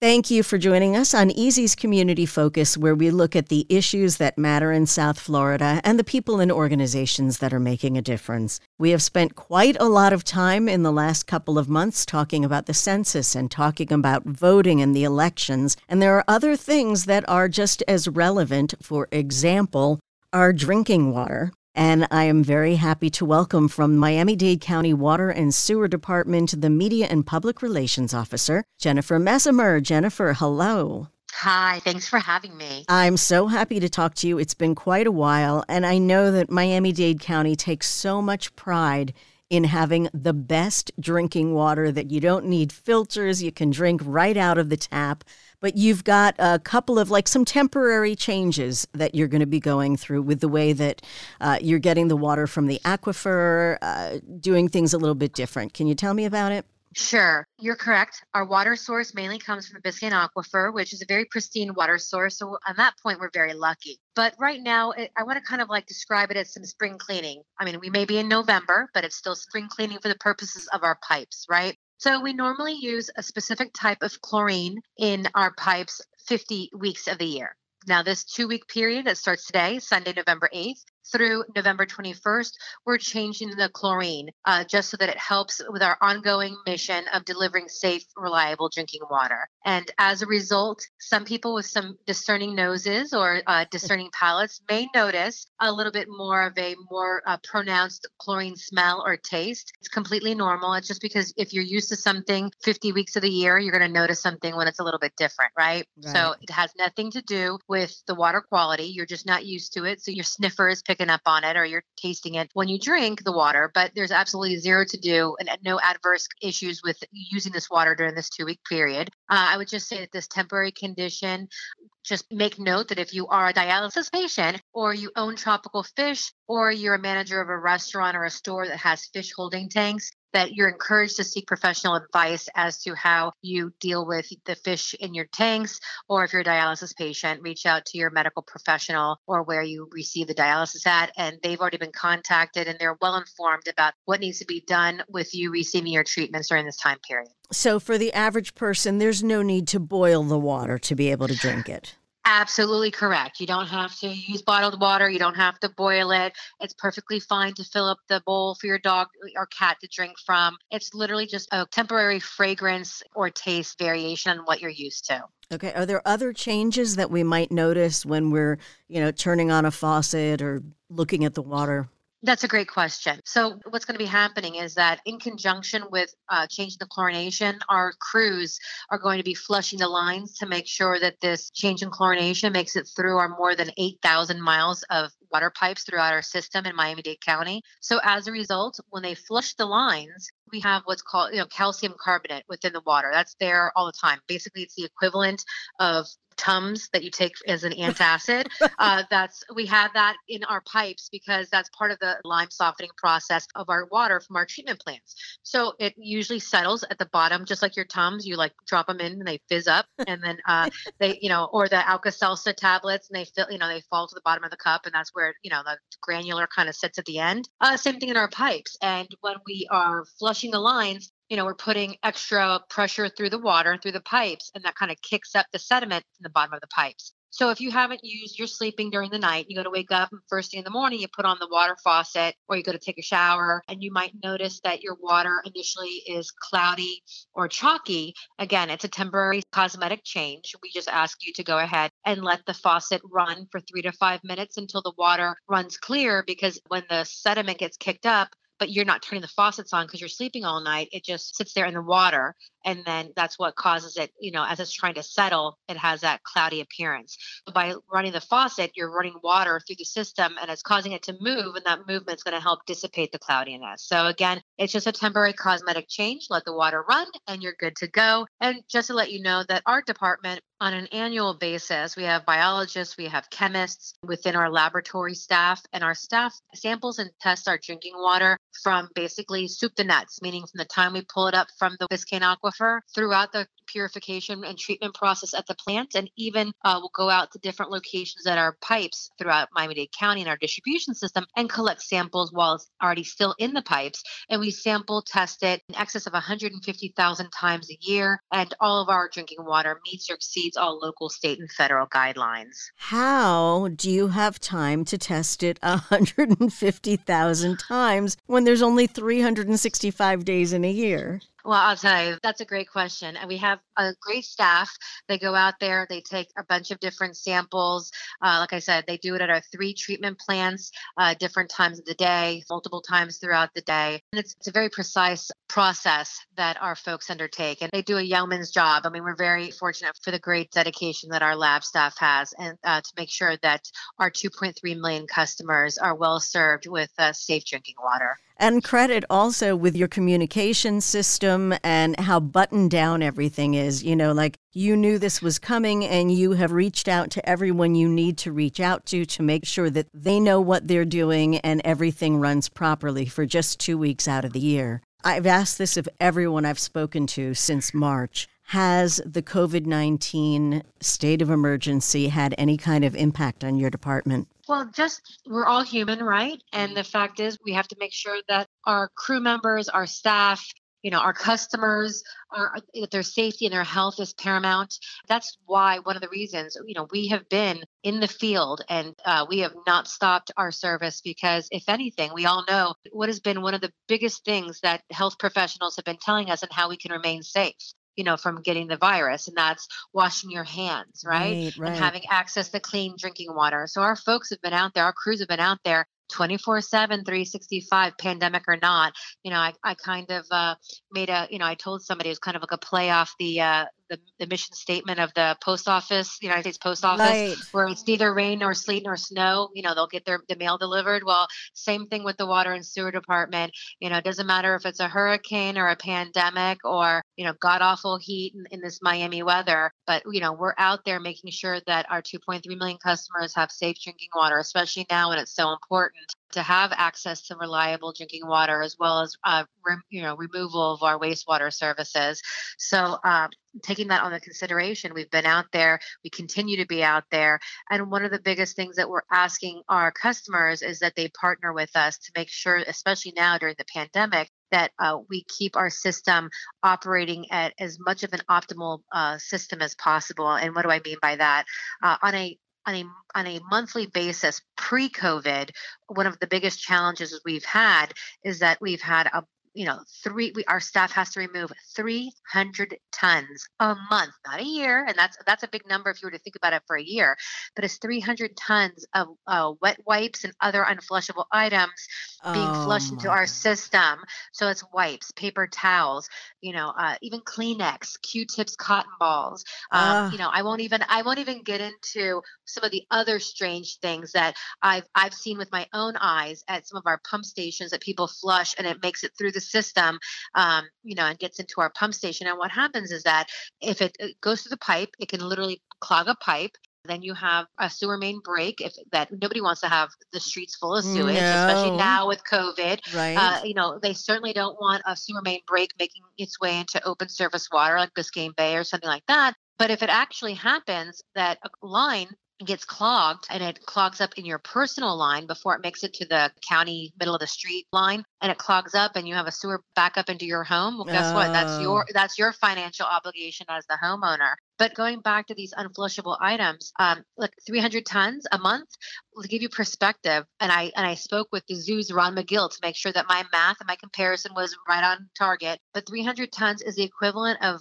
Thank you for joining us on Easy's Community Focus, where we look at the issues that matter in South Florida and the people and organizations that are making a difference. We have spent quite a lot of time in the last couple of months talking about the census and talking about voting and the elections, and there are other things that are just as relevant. For example, our drinking water. And I am very happy to welcome from Miami Dade County Water and Sewer Department the Media and Public Relations Officer, Jennifer Messemer. Jennifer, hello. Hi, thanks for having me. I'm so happy to talk to you. It's been quite a while, and I know that Miami Dade County takes so much pride in having the best drinking water that you don't need filters, you can drink right out of the tap but you've got a couple of like some temporary changes that you're going to be going through with the way that uh, you're getting the water from the aquifer, uh, doing things a little bit different. Can you tell me about it? Sure, you're correct. Our water source mainly comes from the Biscayne Aquifer, which is a very pristine water source. So, on that point, we're very lucky. But right now, it, I want to kind of like describe it as some spring cleaning. I mean, we may be in November, but it's still spring cleaning for the purposes of our pipes, right? So we normally use a specific type of chlorine in our pipes 50 weeks of the year. Now, this two week period that starts today, Sunday, November 8th, through November 21st, we're changing the chlorine uh, just so that it helps with our ongoing mission of delivering safe, reliable drinking water. And as a result, some people with some discerning noses or uh, discerning palates may notice a little bit more of a more uh, pronounced chlorine smell or taste. It's completely normal. It's just because if you're used to something 50 weeks of the year, you're going to notice something when it's a little bit different, right? right? So it has nothing to do with the water quality. You're just not used to it. So your sniffer is picking up on it or you're tasting it when you drink the water, but there's absolutely zero to do and no adverse issues with using this water during this two week period. Uh, I would just say that this temporary condition just make note that if you are a dialysis patient or you own tropical fish or you're a manager of a restaurant or a store that has fish holding tanks, that you're encouraged to seek professional advice as to how you deal with the fish in your tanks, or if you're a dialysis patient, reach out to your medical professional or where you receive the dialysis at. And they've already been contacted and they're well informed about what needs to be done with you receiving your treatments during this time period. So, for the average person, there's no need to boil the water to be able to drink it. Absolutely correct. You don't have to use bottled water. You don't have to boil it. It's perfectly fine to fill up the bowl for your dog or cat to drink from. It's literally just a temporary fragrance or taste variation on what you're used to. Okay. Are there other changes that we might notice when we're, you know, turning on a faucet or looking at the water? That's a great question. So, what's going to be happening is that, in conjunction with uh, changing the chlorination, our crews are going to be flushing the lines to make sure that this change in chlorination makes it through our more than 8,000 miles of water pipes throughout our system in Miami Dade County. So, as a result, when they flush the lines, we have what's called you know calcium carbonate within the water that's there all the time basically it's the equivalent of Tums that you take as an antacid. uh, that's we have that in our pipes because that's part of the lime softening process of our water from our treatment plants. So it usually settles at the bottom, just like your Tums. You like drop them in and they fizz up, and then uh, they, you know, or the Alka-Seltzer tablets, and they fill, you know, they fall to the bottom of the cup, and that's where you know the granular kind of sits at the end. Uh, same thing in our pipes, and when we are flushing the lines, you know, we're putting extra pressure through the water, through the pipes, and that kind of kicks up the sediment in the bottom of the pipes. So if you haven't used, you're sleeping during the night, you go to wake up and first thing in the morning, you put on the water faucet or you go to take a shower and you might notice that your water initially is cloudy or chalky. Again, it's a temporary cosmetic change. We just ask you to go ahead and let the faucet run for three to five minutes until the water runs clear because when the sediment gets kicked up, but you're not turning the faucets on because you're sleeping all night. It just sits there in the water. And then that's what causes it, you know, as it's trying to settle, it has that cloudy appearance. But by running the faucet, you're running water through the system and it's causing it to move. And that movement is going to help dissipate the cloudiness. So again, it's just a temporary cosmetic change. Let the water run and you're good to go. And just to let you know that our department on an annual basis, we have biologists, we have chemists within our laboratory staff, and our staff samples and tests our drinking water from basically soup to nuts, meaning from the time we pull it up from the Biscayne Aquifer aquifer throughout the purification and treatment process at the plant, and even uh, we'll go out to different locations at our pipes throughout Miami-Dade County in our distribution system and collect samples while it's already still in the pipes. And we sample test it in excess of 150,000 times a year, and all of our drinking water meets or exceeds all local, state, and federal guidelines. How do you have time to test it 150,000 times when there's only 365 days in a year? Well, I'll tell you, that's a great question. And we have a great staff. They go out there, they take a bunch of different samples. Uh, like I said, they do it at our three treatment plants, uh, different times of the day, multiple times throughout the day. And it's, it's a very precise process that our folks undertake. And they do a yeoman's job. I mean, we're very fortunate for the great dedication that our lab staff has and uh, to make sure that our 2.3 million customers are well served with uh, safe drinking water. And credit also with your communication system and how buttoned down everything is. You know, like you knew this was coming and you have reached out to everyone you need to reach out to to make sure that they know what they're doing and everything runs properly for just two weeks out of the year. I've asked this of everyone I've spoken to since March. Has the COVID 19 state of emergency had any kind of impact on your department? Well, just we're all human, right? And the fact is, we have to make sure that our crew members, our staff, you know, our customers, are, their safety and their health is paramount. That's why one of the reasons, you know, we have been in the field and uh, we have not stopped our service because, if anything, we all know what has been one of the biggest things that health professionals have been telling us and how we can remain safe you know, from getting the virus, and that's washing your hands, right? Right, right. And having access to clean drinking water. So our folks have been out there, our crews have been out there 24 7 365 pandemic or not you know i, I kind of uh, made a you know i told somebody it was kind of like a play off the uh, the, the mission statement of the post office united states post office Right. where it's neither rain nor sleet nor snow you know they'll get their the mail delivered well same thing with the water and sewer department you know it doesn't matter if it's a hurricane or a pandemic or you know god awful heat in, in this miami weather but you know we're out there making sure that our 2.3 million customers have safe drinking water especially now when it's so important to have access to reliable drinking water as well as uh, you know removal of our wastewater services. So uh, taking that on the consideration we've been out there we continue to be out there and one of the biggest things that we're asking our customers is that they partner with us to make sure especially now during the pandemic that uh, we keep our system operating at as much of an optimal uh, system as possible. And what do i mean by that? Uh, on a on a on a monthly basis pre-COVID, one of the biggest challenges we've had is that we've had a you know three we, our staff has to remove 300 tons a month not a year and that's that's a big number if you were to think about it for a year but it's 300 tons of uh, wet wipes and other unflushable items being Oh, flushed into our God. system so it's wipes paper towels you know uh, even kleenex q-tips cotton balls um, Ah. you know i won't even i won't even get into some of the other strange things that i've i've seen with my own eyes at some of our pump stations that people flush and it makes it through the system um, you know and gets into our pump station and what happens is that if it, it goes through the pipe it can literally clog a pipe then you have a sewer main break if that nobody wants to have the streets full of sewage especially now with covid Right. uh, you know, they certainly don't want a sewer main break making its way into open surface water like Biscayne Bay or something like that. But if it actually happens that a line gets clogged and it clogs up in your personal line before it makes it to the county middle of the street line and it clogs up and you have a sewer backup into your home well guess what? That's Oh. your that's your financial obligation as the homeowner. But going back to these unflushable items um, like 300 tons a month to give you perspective and i and i spoke with the zoo's ron magill to make sure that my math and my comparison was right on target but 300 tons is the equivalent of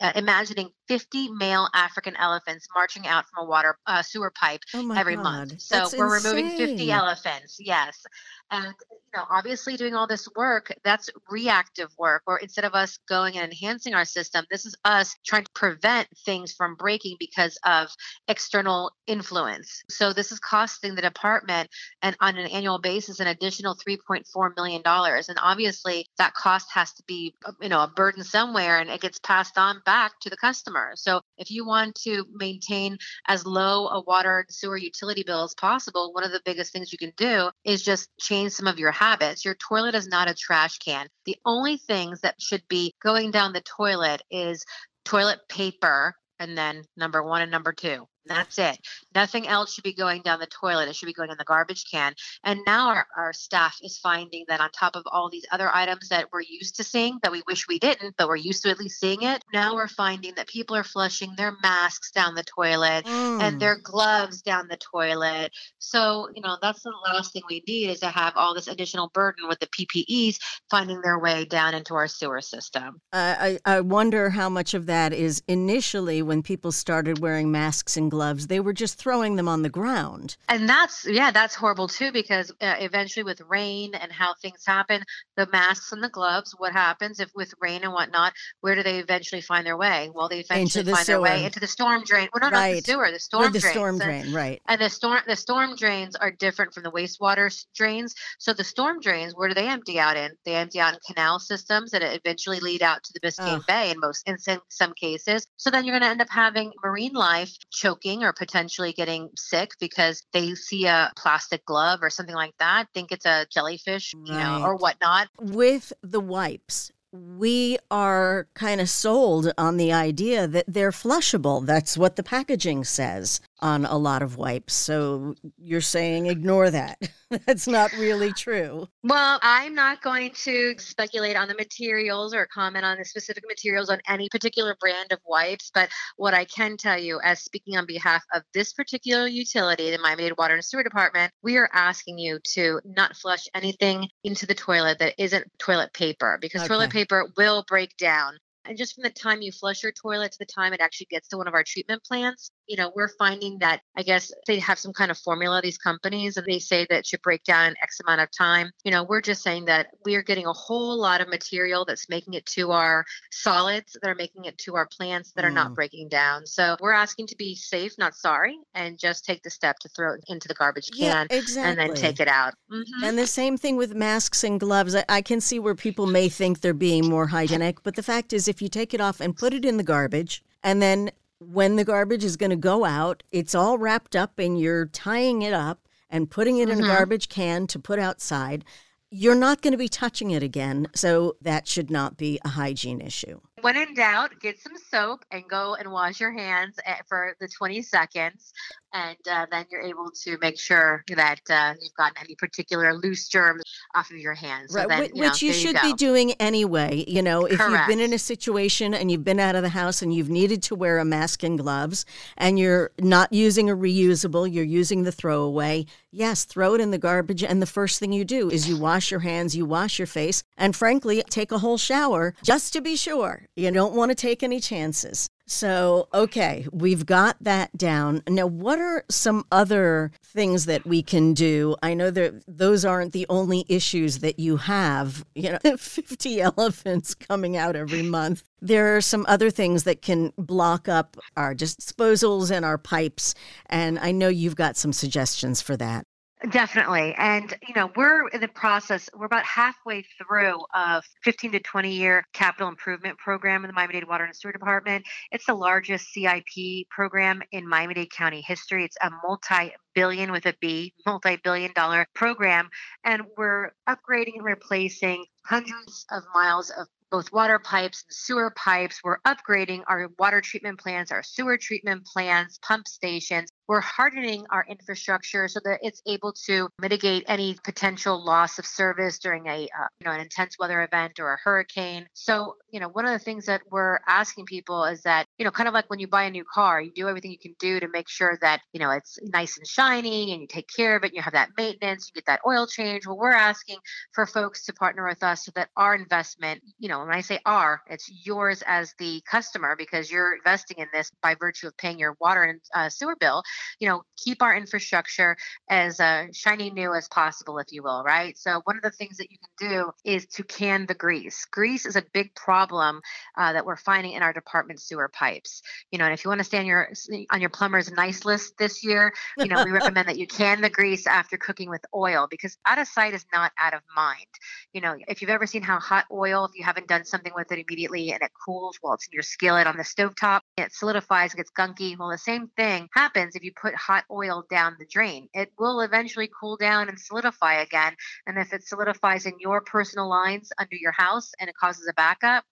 uh, imagining 50 male african elephants marching out from a water uh, sewer pipe oh every God. month. So That's we're removing 50 elephants yes. And you know obviously doing all this work that's reactive work or instead of us going and enhancing our system this is us trying to prevent things from breaking because of external influence. So this is costing the department and on an annual basis an additional 3.4 million dollars and obviously that cost has to be you know a burden somewhere and it gets passed on back to the customer. So if you want to maintain as low a water and sewer utility bill as possible one of the biggest things you can do is just change some of your habits. Your toilet toilet is not a trash can. The only things that should be going down the toilet is toilet paper and then number one and number two. That's it. Nothing else should be going down the toilet. It should be going in the garbage can. And now our, our staff is finding that on top of all these other items that we're used to seeing, that we wish we didn't, but we're used to at least seeing it, now we're finding that people are flushing their masks down the toilet mm. and their gloves down the toilet. So, you know, that's the last thing we need is to have all this additional burden with the PPEs finding their way down into our sewer system. I, I wonder how much of that is initially when people started wearing masks and gloves, they were just throwing them on the ground. And that's, yeah, that's horrible too, because uh, eventually with rain and how things happen, the masks and the gloves, what happens if with rain and whatnot, where do they eventually find their way? Well, they eventually the find sewer. their way into the storm drain. Well, no, right. not the sewer, the storm the drains. storm drain, and, right. And the storm, the storm drains are different from the wastewater drains. So the storm drains, where do they empty out in? They empty out in canal systems that eventually lead out to the Biscayne Bay in most, in some, some cases. So then you're going to end up having marine life choking or potentially getting sick because they see a plastic glove or something like that, think it's a jellyfish, right. you know, or whatnot. With the wipes, we are kind of sold on the idea that they're flushable. That's what the packaging says on a lot of wipes. So you're saying ignore that. That's not really true. Well, I'm not going to speculate on the materials or comment on the specific materials on any particular brand of wipes, but what I can tell you, as speaking on behalf of this particular utility, the Miami Dade Water and Sewer Department, we are asking you to not flush anything into the toilet that isn't toilet paper because okay. toilet paper will break down and just from the time you flush your toilet to the time it actually gets to one of our treatment plants, you know, we're finding that I guess they have some kind of formula, these companies, and they say that it should break down in X amount of time. You know, we're just saying that we are getting a whole lot of material that's making it to our solids that are making it to our plants that are not mm. breaking down. So we're asking to be safe, not sorry, and just take the step to throw it into the garbage can yeah, exactly. and then take it out. Mm-hmm. And the same thing with masks and gloves. I, I can see where people may think they're being more hygienic, but the fact is, if you take it off and put it in the garbage, and then when the garbage is going to go out, it's all wrapped up and you're tying it up and putting it mm-hmm. in a mm-hmm. garbage can to put outside. You're not going to be touching it again. So that should not be a hygiene issue. When in doubt, get some soap and go and wash your hands eh, for the 20 seconds. And uh, then you're able to make sure that uh, you've gotten any particular loose germs off of your hands. So right, then, you which know, you should you be doing anyway. You know, if Correct. you've been in a situation and you've been out of the house and you've needed to wear a mask and gloves and you're not using a reusable, you're using the throwaway, yes, throw it in the garbage. And the first thing you do is you wash your hands, you wash your face, and frankly, take a whole shower just to be sure. You don't want to take any chances. So, okay, we've got that down. Now, what are some other things that we can do? I know that those aren't the only issues that you have. You know, 50 elephants coming out every month. There are some other things that can block up our disposals and our pipes. And I know you've got some suggestions for that. Definitely. And, you know, we're in the process, we're about halfway through a 15 to 20 year capital improvement program in the Miami Dade Water and Sewer Department. It's the largest CIP program in Miami Dade County history. It's a multi billion with a B, multi billion dollar program. And we're upgrading and replacing hundreds of miles of both water pipes and sewer pipes. We're upgrading our water treatment plants, our sewer treatment plants, pump stations. We're hardening our infrastructure so that it's able to mitigate any potential loss of service during a uh, you know an intense weather event or a hurricane. So you know one of the things that we're asking people is that you know kind of like when you buy a new car, you do everything you can do to make sure that you know it's nice and shiny and you take care of it. And You have that maintenance, you get that oil change. Well, we're asking for folks to partner with us so that our investment, you know, when I say our, it's yours as the customer because you're investing in this by virtue of paying your water and uh, sewer bill you know, keep our infrastructure as uh, shiny new as possible, if you will, right? So one of the things that you can do is to can the grease. Grease is a big problem uh, that we're finding in our department sewer pipes. You know, and if you want to stay on your on your plumber's nice list this year, you know, we recommend that you can the grease after cooking with oil because out of sight is not out of mind. You know, if you've ever seen how hot oil, if you haven't done something with it immediately and it cools while it's in your skillet on the stove top, it solidifies, it gets gunky. Well, the same thing happens if you you put hot oil down the drain. It will eventually cool down and solidify again. And if it solidifies in your personal lines under your house and it causes a backup,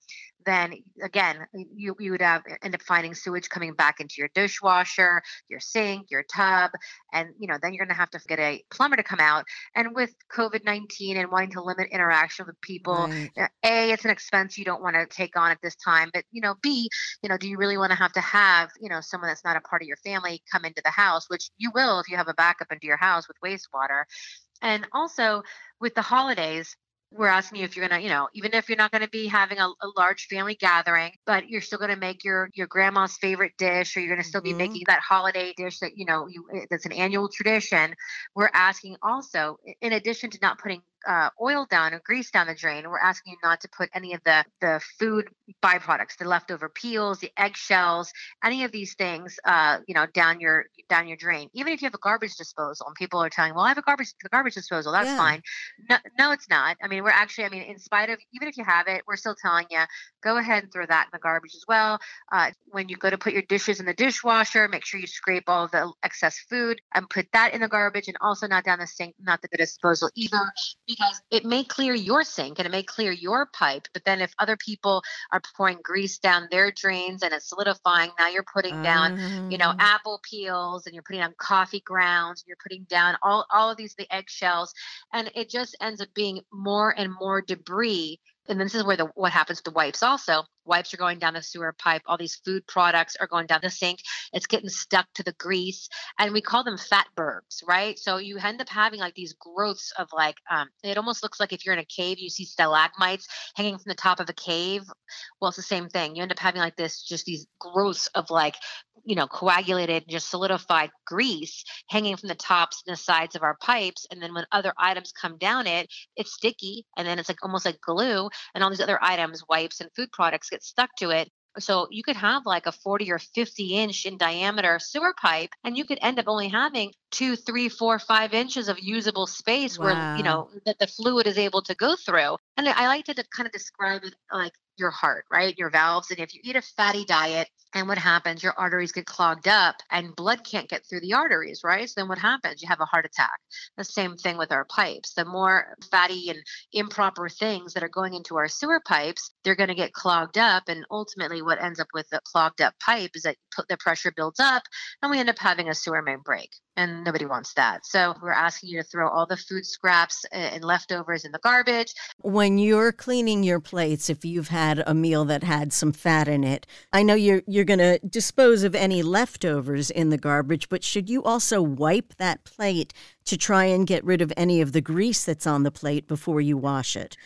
then again, you, you would have end up finding sewage coming back into your dishwasher, your sink, your tub, and you know then you're going to have to get a plumber to come out. And with COVID nineteen and wanting to limit interaction with people, right. A it's an expense you don't want to take on at this time, but you know b you know do you really want to have to have you know someone that's not a part of your family come into the house, which you will if you have a backup into your house with wastewater. And also with the holidays, we're asking you if you're gonna, you know, even if you're not gonna be having a, a large family gathering, but you're still gonna make your your grandma's favorite dish, or you're gonna still be mm-hmm. making that holiday dish that you know you eh, that's an annual tradition. We're asking also, in addition to not putting uh, oil down or grease down the drain, we're asking you not to put any of the the food byproducts, the leftover peels, the eggshells, any of these things, uh, you know, down your down your drain. Even if you have a garbage disposal, and people are telling, well, I have a garbage garbage disposal, that's yeah. fine. No, no, it's not. I mean, we're actually, I mean, in spite of even if you have it, we're still telling you go ahead and throw that in the garbage as well. Uh, when you go to put your dishes in the dishwasher, make sure you scrape all the excess food and put that in the garbage, and also not down the sink, not the disposal either because it may clear your sink and it may clear your pipe, but then if other people are pouring grease down their drains and it's solidifying, now you're putting down, you know, ah. apple peels and you're putting down coffee grounds, and you're putting down all, all of these the eggshells, and it just ends up being more and more debris. And this is where the what happens to wipes also wipes are going down the sewer pipe all these food products are going down the sink it's getting stuck to the grease and we call them fat bergs right? So you end up having like these growths of like um, it almost looks like if you're in a cave you see stalagmites hanging from the top of a cave. Well it's the same thing you end up having like this just these growths of like you know coagulated just solidified grease hanging from the tops and the sides of our pipes and then when other items come down it it's sticky and then it's like almost like glue and all these other items wipes and food products get stuck to it so you could have like a 40 or 50 inch in diameter sewer pipe, and you could end up only having two, three, four, five inches of usable space wow. where, you know, that the fluid is able to go through. And I like to kind of describe it like your heart, right? Your valves. And if you eat a fatty diet, and what happens? Your arteries get clogged up and blood can't get through the arteries, right? So then what happens? You have a heart attack. The same thing with our pipes. The more fatty and improper things that are going into our sewer pipes, they're going to get clogged up. And ultimately, what ends up with the clogged up pipe is that the pressure builds up and we end up having a sewer main break and nobody wants that. So we're asking you to throw all the food scraps and leftovers in the garbage. When you're cleaning your plates, if you've had a meal that had some fat in it, I know you're you're going to dispose of any leftovers in the garbage, but should you also wipe that plate to try and get rid of any of the grease that's on the plate before you wash it?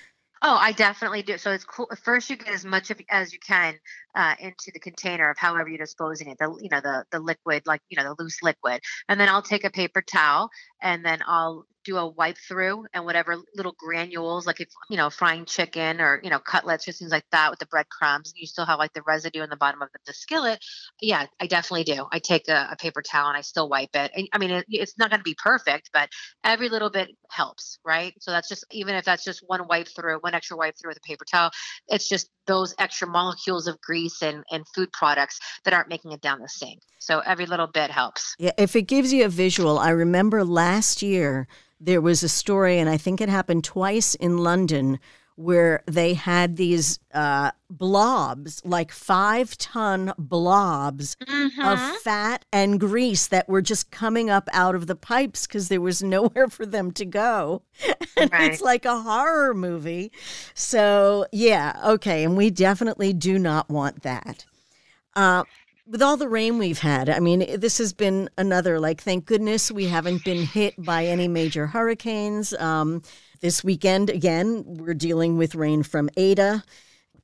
Oh, I definitely do. So it's cool. First, you get as much of as you can uh, into the container of however you're disposing it. The you know the the liquid, like you know the loose liquid, and then I'll take a paper towel and then I'll do a wipe through and whatever little granules, like if you know frying chicken or you know cutlets or things like that with the breadcrumbs, and you still have like the residue in the bottom of the, the skillet. Yeah, I definitely do. I take a, a, paper towel and I still wipe it. And, I mean, it, it's not going to be perfect, but every little bit helps, right? So that's just even if that's just one wipe through, one extra wipe through with a paper towel, it's just those extra molecules of grease and, and food products that aren't making it down the sink. So every little bit helps. Yeah, if it gives you a visual, I remember last year there was a story, and I think it happened twice in London, where they had these uh, blobs, like five ton blobs mm-hmm. of fat and grease that were just coming up out of the pipes because there was nowhere for them to go. And right. it's like a horror movie. So, yeah, okay. And we definitely do not want that. Uh, with all the rain we've had, I mean, this has been another, like, thank goodness we haven't been hit by any major hurricanes. Um, this weekend, again, we're dealing with rain from Eta.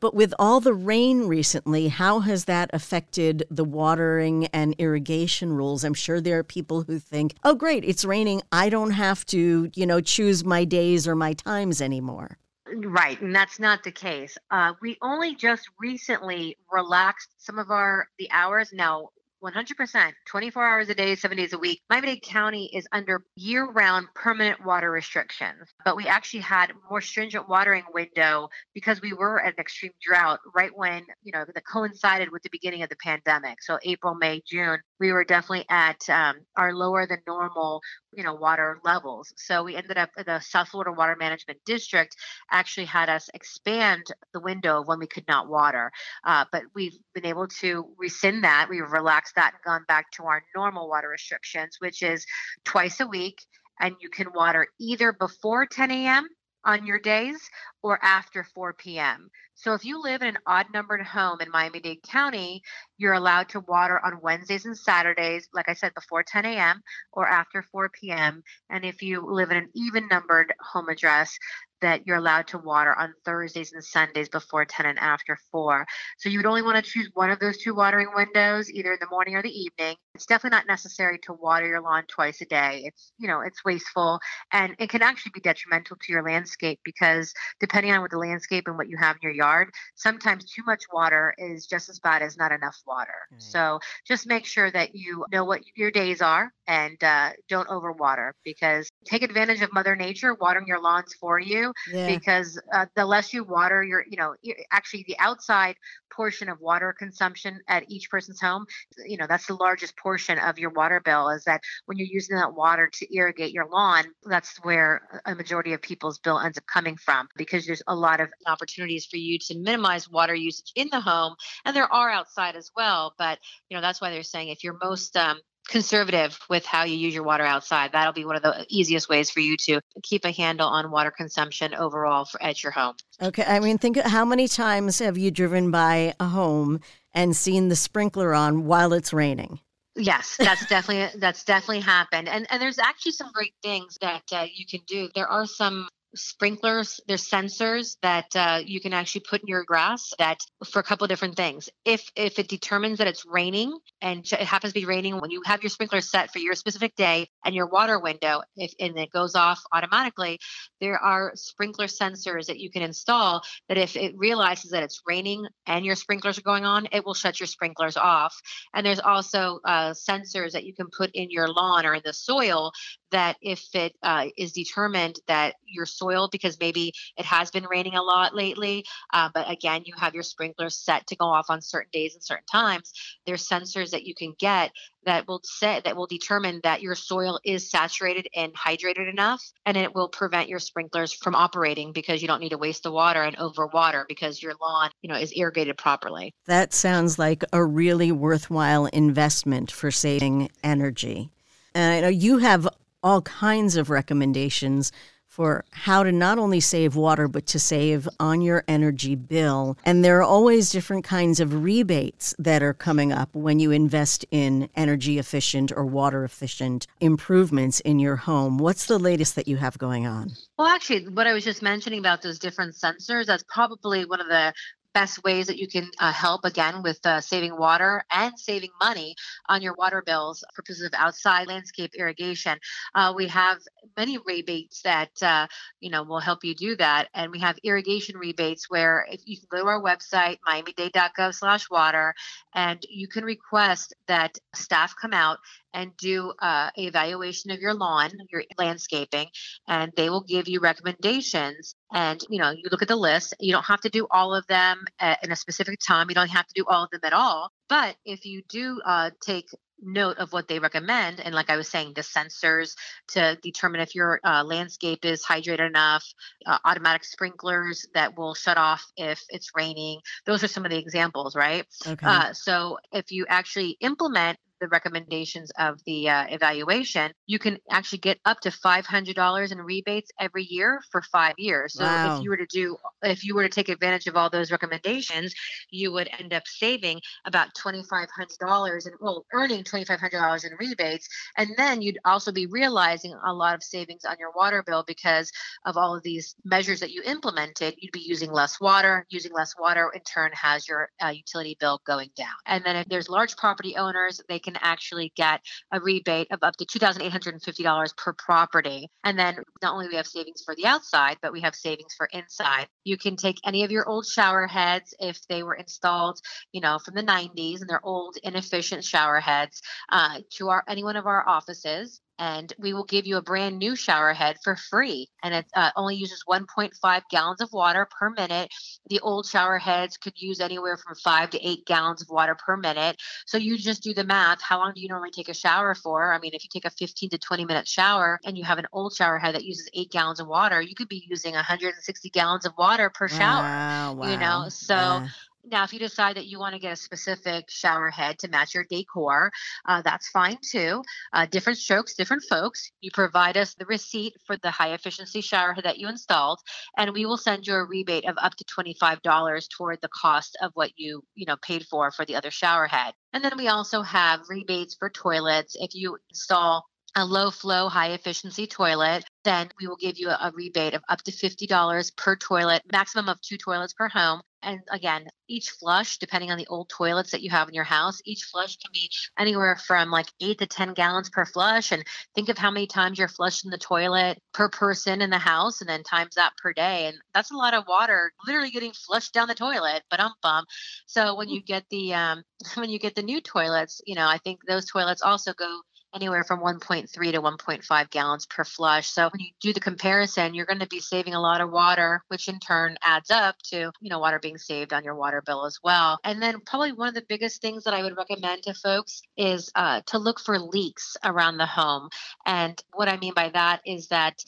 But with all the rain recently, how has that affected the watering and irrigation rules? I'm sure there are people who think, oh, great, it's raining. I don't have to, you know, choose my days or my times anymore. Right, and that's not the case. Uh, we only just recently relaxed some of our the hours. Now, 100%, 24 hours a day, seven days a week. Miami Dade County is under year round permanent water restrictions, but we actually had more stringent watering window because we were at an extreme drought right when, you know, that coincided with the beginning of the pandemic. So April, May, June, we were definitely at um, our lower than normal you know water levels so we ended up the south florida water management district actually had us expand the window of when we could not water uh, but we've been able to rescind that we've relaxed that and gone back to our normal water restrictions which is twice a week and you can water either before 10 a.m on your days or after 4 p.m. So if you live in an odd numbered home in Miami Dade County, you're allowed to water on Wednesdays and Saturdays, like I said, before 10 a.m. or after 4 p.m. And if you live in an even numbered home address, that you're allowed to water on Thursdays and Sundays before 10 and after 4. So you would only want to choose one of those two watering windows, either in the morning or the evening. It's definitely not necessary to water your lawn twice a day. It's, you know, it's wasteful and it can actually be detrimental to your landscape because depending on what the landscape and what you have in your yard, sometimes too much water is just as bad as not enough water. Mm. So just make sure that you know what your days are and uh, don't overwater because take advantage of Mother Nature watering your lawns for you yeah. because uh, the less you water your you know actually the outside portion of water consumption at each person's home you know that's the largest portion of your water bill is that when you're using that water to irrigate your lawn that's where a majority of people's bill ends up coming from because there's a lot of opportunities for you to minimize water usage in the home and there are outside as well but you know that's why they're saying if you're most um, conservative with how you use your water outside. That'll be one of the easiest ways for you to keep a handle on water consumption overall for, at your home. Okay. I mean, think how many times have you driven by a home and seen the sprinkler on while it's raining? Yes, that's definitely that's definitely happened, and and there's actually some great things that uh, you can do. There are some sprinklers there's sensors that uh, you can actually put in your grass that for a couple of different things. If if it determines that it's raining and it happens to be raining when you have your sprinkler set for your specific day and your water window if and it goes off automatically there are sprinkler sensors that you can install that if it realizes that it's raining and your sprinklers are going on it will shut your sprinklers off. And there's also uh, sensors that you can put in your lawn or in the soil that if it uh, is determined that your soil, because maybe it has been raining a lot lately, uh, but again, you have your sprinklers set to go off on certain days and certain times, there's sensors that you can get that will set that will determine that your soil is saturated and hydrated enough and it will prevent your sprinklers from operating because you don't need to waste the water and overwater because your lawn you know is irrigated properly. That sounds like a really worthwhile investment for saving energy. And I know you have all kinds of recommendations for how to not only save water, but to save on your energy bill. And there are always different kinds of rebates that are coming up when you invest in energy efficient or water efficient improvements in your home. What's the latest that you have going on? Well, actually, what I was just mentioning about those different sensors, that's probably one of the best ways that you can uh, help again with uh, saving water and saving money on your water bills for purposes of outside landscape irrigation. Uh, we have many rebates that uh, you know will help you do that, and we have irrigation rebates where if you can go to our website miami-dade.gov/water and you can request that staff come out and do uh, a evaluation of your lawn, your landscaping, and they will give you recommendations. And you know, you look at the list. You don't have to do all of them at, in a specific time. You don't have to do all of them at all. But if you do uh, take note of what they recommend. And like I was saying, the sensors to determine if your uh, landscape is hydrated enough, uh, automatic sprinklers that will shut off if it's raining. Those are some of the examples, right? Okay. Uh, so if you actually implement the recommendations of the uh, evaluation, you can actually get up to $500 in rebates every year for five years. So wow. if you were to do, if you were to take advantage of all those recommendations, you would end up saving about $2,500 and well, earning $2,500 in rebates. And then you'd also be realizing a lot of savings on your water bill because of all of these measures that you implemented. You'd be using less water. Using less water in turn has your uh, utility bill going down. And then if there's large property owners, they can can actually get a rebate of up to $2,850 per property. And then not only we have savings for the outside, but we have savings for inside. You can take any of your old shower heads if they were installed, you know, from the 90s and they're old, inefficient shower heads uh, to our any one of our offices and we will give you a brand new shower head for free. And it uh, only uses 1.5 gallons of water per minute. The old shower heads could use anywhere from five to eight gallons of water per minute. So you just do the math. How long do you normally take a shower for? I mean, if you take a 15 to 20 minute shower and you have an old shower head that uses eight gallons of water, you could be using 160 gallons of water per shower. Wow, wow. You know, so. Yeah now, if you decide that you want to get a specific shower head to match your decor, uh, that's fine too. Uh, different strokes, different folks. You provide us the receipt for the high efficiency shower head that you installed, and we will send you a rebate of up to $25 toward the cost of what you, you know, paid for for the other shower head. And then we also have rebates for toilets. If you install a low flow, high efficiency toilet, then we will give you a, a, rebate of up to $50 per toilet, maximum of two toilets per home. And again, each flush, depending on the old toilets that you have in your house, each flush can be anywhere from like eight to 10 gallons per flush. And think of how many times you're flushing the toilet per person in the house and then times that per day. And that's a lot of water literally getting flushed down the toilet, but um bum. So when you get the um when you get the new toilets, you know, I think those toilets also go anywhere from 1.3 to 1.5 gallons per flush. So when you do the comparison, you're going to be saving a lot of water, which in turn adds up to, you know, water being saved on your water bill as well. And then probably one of the biggest things that I would recommend to folks is uh, to look for leaks around the home. And what I mean by that is that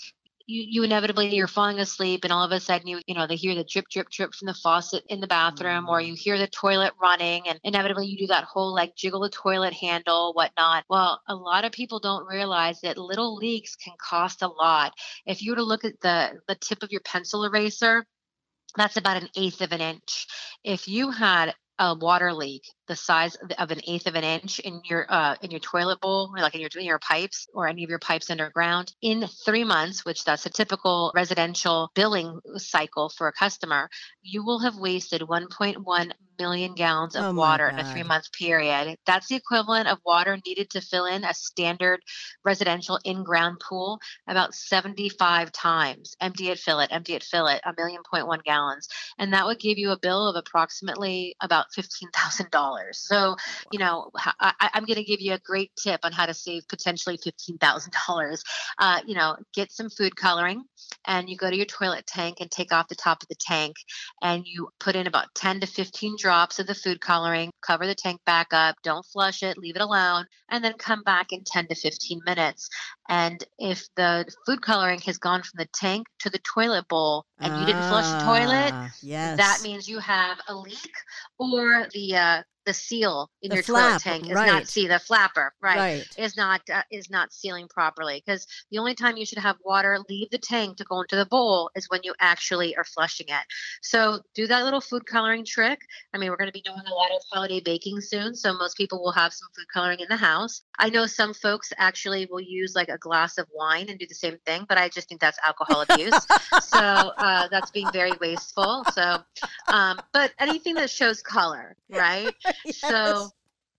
you, you inevitably you're falling asleep and all of a sudden you you know they hear the drip drip drip from the faucet in the bathroom mm-hmm. or you hear the toilet running and inevitably you do that whole like jiggle the toilet handle whatnot well a lot of people don't realize that little leaks can cost a lot if you were to look at the the tip of your pencil eraser that's about an eighth of an inch. If you had a water leak the size of an eighth of an inch in your uh, in your toilet bowl or like in your in your pipes or any of your pipes underground in three months which that's a typical residential billing cycle for a customer you will have wasted 1.1 million gallons of oh water in a three month period. That's the equivalent of water needed to fill in a standard residential in ground pool about 75 times. Empty it fill it empty it fill it a million point one gallons. And that would give you a bill of approximately about $15000 dollars. So, you know, I, am going to give you a great tip on how to save potentially fifteen thousand uh, dollars. You know, get some food coloring, and you go to your toilet tank and take off the top of the tank, and you put in about ten to fifteen drops of the food coloring. Cover the tank back up. Don't flush it. Leave it alone, and then come back in ten to fifteen minutes. And if the food coloring has gone from the tank to the toilet bowl and you didn't flush the toilet, ah, yes. that means you have a leak or the uh, the seal in the your flap, toilet tank is right. not see the flapper right, right. is not uh, is not sealing properly because the only time you should have water leave the tank to go into the bowl is when you actually are flushing it. So do that little food coloring trick. I mean we're going to be doing a lot of holiday baking soon so most people will have some food coloring in the house. I know some folks actually will use like a glass of wine and do the same thing but i just think that's alcohol abuse. So uh, that's being very wasteful so um, but anything that shows color right yes. So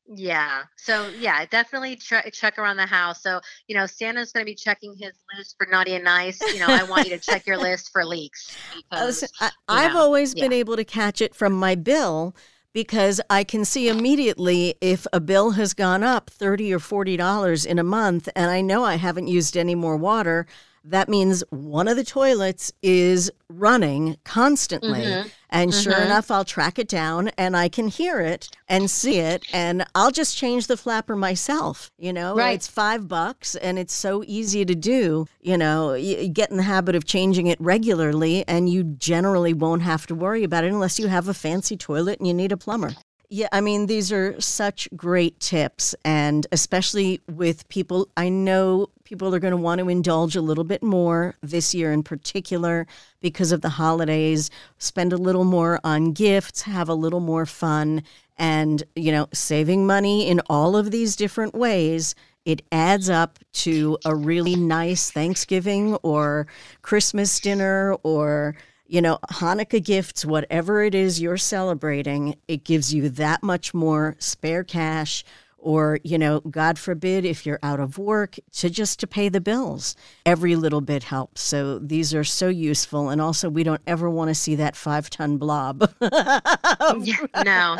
yeah. So yeah, definitely ch- check around the house. So you know, Santa's going to be checking his list for naughty and nice. You know, I want you to check your list for leaks. Because, I, have always yeah. been able to catch it from my bill because I can see immediately if a bill has gone up thirty or forty dollars in a month, and I know I haven't used any more water that means one of the toilets is running constantly. Mm-hmm. And sure mm-hmm. enough, I'll track it down and I can hear it and see it. And I'll just change the flapper myself. You know, right. it's five bucks and it's so easy to do. You know, you get in the habit of changing it regularly and you generally won't have to worry about it unless you have a fancy toilet and you need a plumber. Yeah, I mean, these are such great tips, and especially with people, I know people are going to want to indulge a little bit more this year in particular because of the holidays, spend a little more on gifts, have a little more fun, and, you know, saving money in all of these different ways. It adds up to a really nice Thanksgiving or Christmas dinner or you know, Hanukkah gifts, whatever it is you're celebrating, it gives you that much more spare cash or, you know, God forbid if you're out of work, to just to pay the bills. Every little bit helps. So these are so useful. And also, we don't ever want to see that five ton blob. no,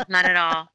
not at all.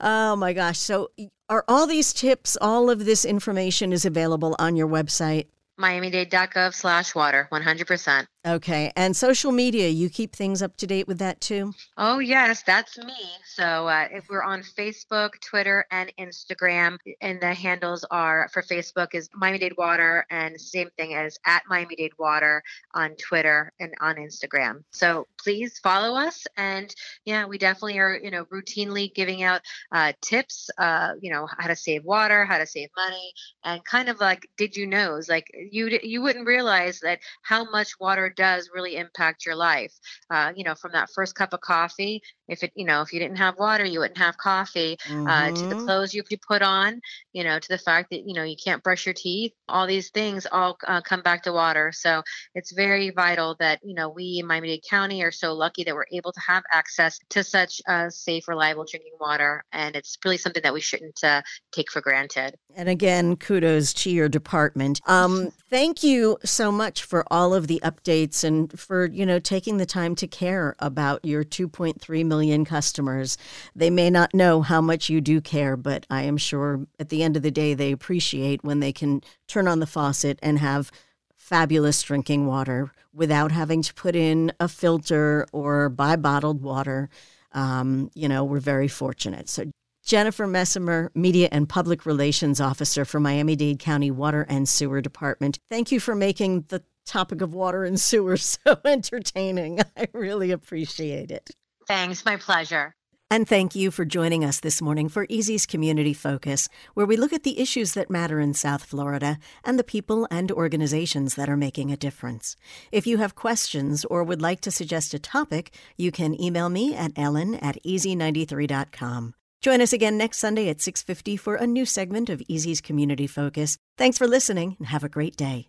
Oh my gosh. So, are all these tips, all of this information is available on your website? miamidade.gov slash water 100% okay and social media you keep things up to date with that too? Oh yes that's me. So uh, if we're on facebook twitter and instagram and the handles are for facebook is miami-dade water and same thing as at miami-dade water on twitter and on instagram. So please follow us and yeah we definitely are you know routinely giving out uh, tips uh, you know how to save water how to save money and kind of like did you knows like you you wouldn't realize that how much water does really impact your life. Uh, you know, from that first cup of coffee, if it you know if you didn't have water, you wouldn't have coffee. Mm-hmm. Uh, to the mm-hmm. clothes you put on, you know, to the fact that you know you can't brush your teeth. All these things all uh, come back to water. So it's very vital that you know we in Miami-Dade County are so lucky that we're able to have access to such uh, safe, reliable drinking water, and it's really something that we shouldn't uh, take for granted. And again, kudos to your department. Um, Thank you so much for all of the updates and for, you know, taking the time to care about your 2.3 million customers. They may not know how much you do care, but I am sure at the end of the day they appreciate when they can turn on the faucet and have fabulous drinking water without having to put in a filter or buy bottled water. Um, you know, we're very fortunate. So Jennifer Messemer, Media and Public Relations Officer for Miami Dade County Water and Sewer Department. Thank you for making the topic of water and sewer so entertaining. I really appreciate it. Thanks, my pleasure. And thank you for joining us this morning for Easy's Community Focus, where we look at the issues that matter in South Florida and the people and organizations that are making a difference. If you have questions or would like to suggest a topic, you can email me at ellen at ez93.com. Join us again next Sunday at 6:50 for a new segment of Easy's Community Focus. Thanks for listening and have a great day.